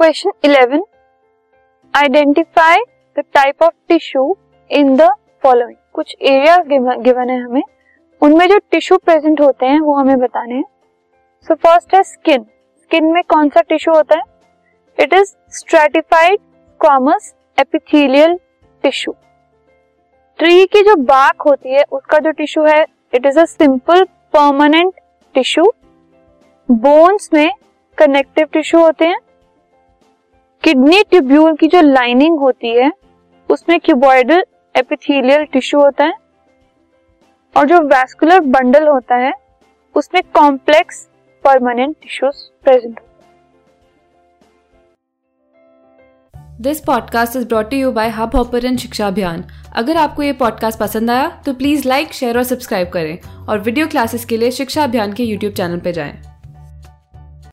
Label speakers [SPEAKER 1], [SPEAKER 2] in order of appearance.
[SPEAKER 1] Question eleven identify the type of tissue in the following कुछ area given है हमें। उनमें जो टिश्यू प्रेजेंट होते हैं, वो हमें बताने हैं। सो फ़र्स्ट है स्किन स्किन में कौन सा टिश्यू होता है? It is stratified squamous epithelial tissue tree की जो बाक होती है, उसका जो टिश्यू है it is a simple permanent tissue bones में कनेक्टिव टिश्यू होते हैं। किडनी ट्यूब्यूल की जो लाइनिंग होती है, उसमें क्यूबॉइडल एपिथेलियल टिश्यू होता है और जो वैस्कुलर बंडल होता है, उसमें कॉम्प्लेक्स परमानेंट टिश्यूज प्रेजेंट होते हैं
[SPEAKER 2] this podcast is brought you by Hubhopper शिक्षा अभियान अगर आपको ये पॉडकास्ट पसंद आया तो प्लीज़ लाइक शेयर और सब्सक्राइब करें और वीडियो क्लासेस के लिए शिक्षा अभियान के यूट्यूब चैनल पर जाएँ।